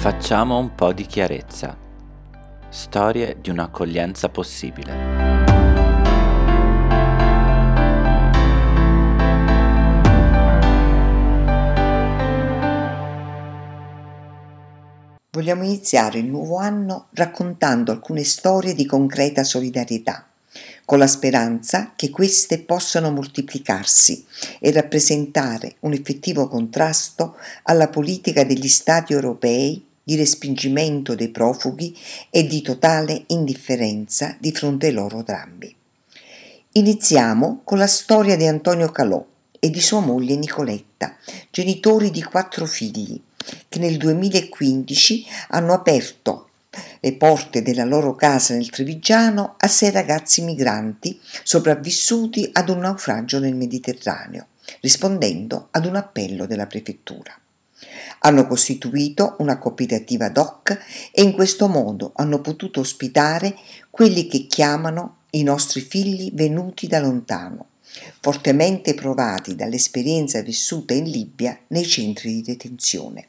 Facciamo un po' di chiarezza. Storie di un'accoglienza possibile. Vogliamo iniziare il nuovo anno raccontando alcune storie di concreta solidarietà, con la speranza che queste possano moltiplicarsi e rappresentare un effettivo contrasto alla politica degli Stati europei di respingimento dei profughi e di totale indifferenza di fronte ai loro drammi. Iniziamo con la storia di Antonio Calò e di sua moglie Nicoletta, genitori di quattro figli, che nel 2015 hanno aperto le porte della loro casa nel Trevigiano a sei ragazzi migranti sopravvissuti ad un naufragio nel Mediterraneo, rispondendo ad un appello della prefettura. Hanno costituito una cooperativa DOC e in questo modo hanno potuto ospitare quelli che chiamano i nostri figli venuti da lontano, fortemente provati dall'esperienza vissuta in Libia nei centri di detenzione.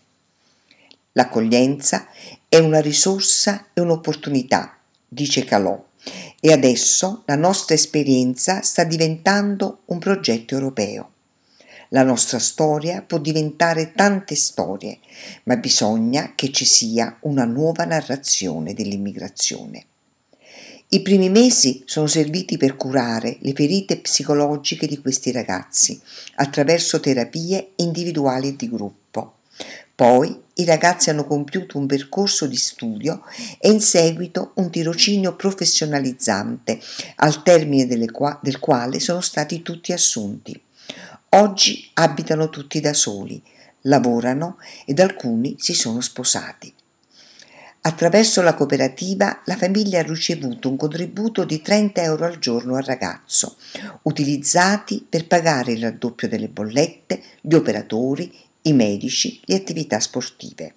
L'accoglienza è una risorsa e un'opportunità, dice Calò, e adesso la nostra esperienza sta diventando un progetto europeo. La nostra storia può diventare tante storie, ma bisogna che ci sia una nuova narrazione dell'immigrazione. I primi mesi sono serviti per curare le ferite psicologiche di questi ragazzi attraverso terapie individuali e di gruppo. Poi i ragazzi hanno compiuto un percorso di studio e in seguito un tirocinio professionalizzante, al termine qua- del quale sono stati tutti assunti. Oggi abitano tutti da soli, lavorano ed alcuni si sono sposati. Attraverso la cooperativa la famiglia ha ricevuto un contributo di 30 euro al giorno al ragazzo, utilizzati per pagare il raddoppio delle bollette, gli operatori, i medici, le attività sportive.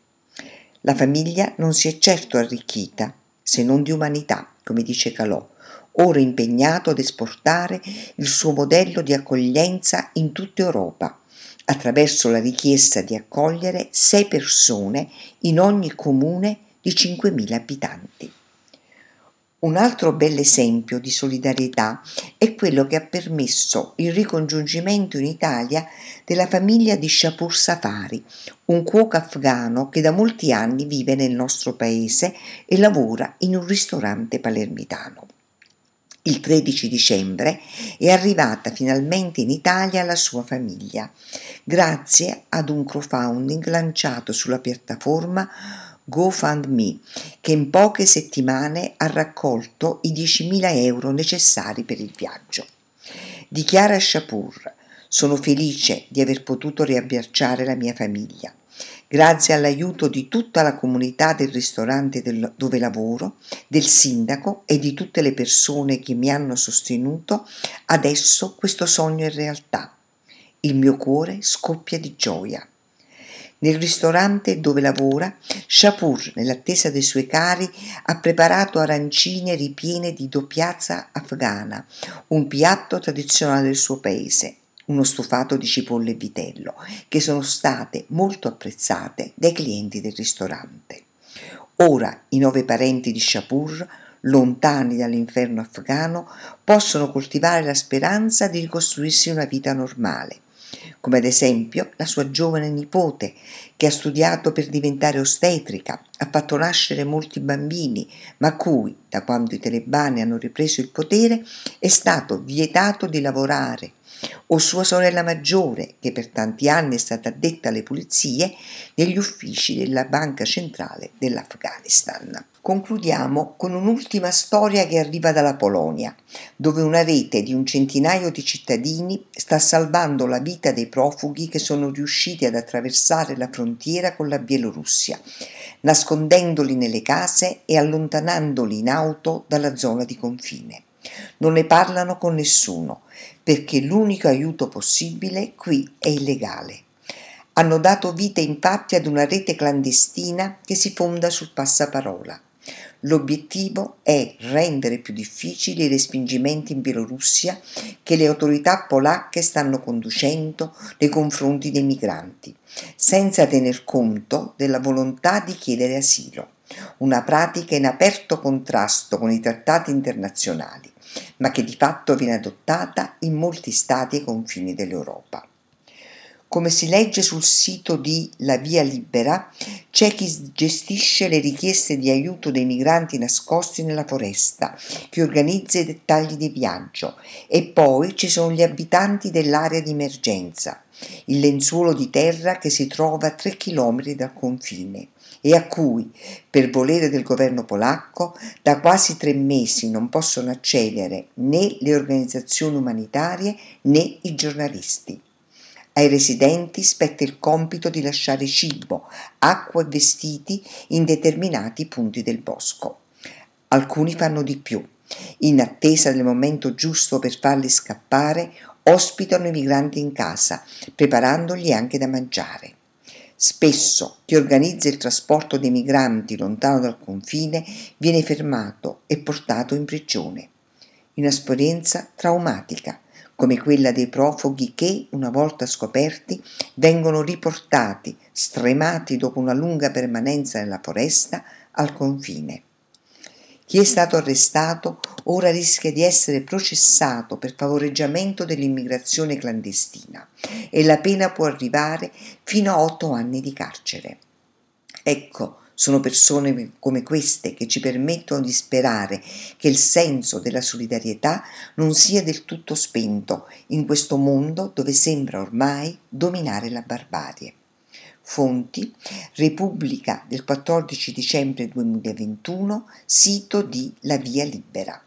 La famiglia non si è certo arricchita, se non di umanità, come dice Calò, ora impegnato ad esportare il suo modello di accoglienza in tutta Europa, attraverso la richiesta di accogliere sei persone in ogni comune di 5.000 abitanti. Un altro bel esempio di solidarietà è quello che ha permesso il ricongiungimento in Italia della famiglia di Shapur Safari, un cuoco afghano che da molti anni vive nel nostro paese e lavora in un ristorante palermitano. Il 13 dicembre è arrivata finalmente in Italia la sua famiglia, grazie ad un crowdfunding lanciato sulla piattaforma GoFundMe, che in poche settimane ha raccolto i 10.000 euro necessari per il viaggio. Dichiara Shapur, sono felice di aver potuto riabbracciare la mia famiglia grazie all'aiuto di tutta la comunità del ristorante del, dove lavoro, del sindaco e di tutte le persone che mi hanno sostenuto, adesso questo sogno è realtà. Il mio cuore scoppia di gioia. Nel ristorante dove lavora, Shapur, nell'attesa dei suoi cari, ha preparato arancine ripiene di doppiazza afghana, un piatto tradizionale del suo paese uno stufato di cipolle e vitello, che sono state molto apprezzate dai clienti del ristorante. Ora i nove parenti di Shapur, lontani dall'inferno afghano, possono coltivare la speranza di ricostruirsi una vita normale, come ad esempio la sua giovane nipote, che ha studiato per diventare ostetrica, ha fatto nascere molti bambini, ma cui, da quando i talebani hanno ripreso il potere, è stato vietato di lavorare o sua sorella maggiore, che per tanti anni è stata addetta alle pulizie negli uffici della Banca Centrale dell'Afghanistan. Concludiamo con un'ultima storia che arriva dalla Polonia, dove una rete di un centinaio di cittadini sta salvando la vita dei profughi che sono riusciti ad attraversare la frontiera con la Bielorussia, nascondendoli nelle case e allontanandoli in auto dalla zona di confine. Non ne parlano con nessuno, perché l'unico aiuto possibile qui è illegale. Hanno dato vita infatti ad una rete clandestina che si fonda sul passaparola. L'obiettivo è rendere più difficili i respingimenti in Bielorussia che le autorità polacche stanno conducendo nei confronti dei migranti, senza tener conto della volontà di chiedere asilo, una pratica in aperto contrasto con i trattati internazionali, ma che di fatto viene adottata in molti stati ai confini dell'Europa. Come si legge sul sito di La Via Libera, c'è chi gestisce le richieste di aiuto dei migranti nascosti nella foresta, chi organizza i dettagli di viaggio e poi ci sono gli abitanti dell'area di emergenza, il lenzuolo di terra che si trova a tre chilometri dal confine e a cui, per volere del governo polacco, da quasi tre mesi non possono accedere né le organizzazioni umanitarie né i giornalisti. Ai residenti spetta il compito di lasciare cibo, acqua e vestiti in determinati punti del bosco. Alcuni fanno di più. In attesa del momento giusto per farli scappare, ospitano i migranti in casa, preparandogli anche da mangiare. Spesso chi organizza il trasporto dei migranti lontano dal confine viene fermato e portato in prigione. Un'esperienza traumatica come quella dei profughi che, una volta scoperti, vengono riportati, stremati dopo una lunga permanenza nella foresta, al confine. Chi è stato arrestato ora rischia di essere processato per favoreggiamento dell'immigrazione clandestina e la pena può arrivare fino a otto anni di carcere. Ecco, sono persone come queste che ci permettono di sperare che il senso della solidarietà non sia del tutto spento in questo mondo dove sembra ormai dominare la barbarie. Fonti Repubblica del 14 dicembre 2021, sito di La Via Libera.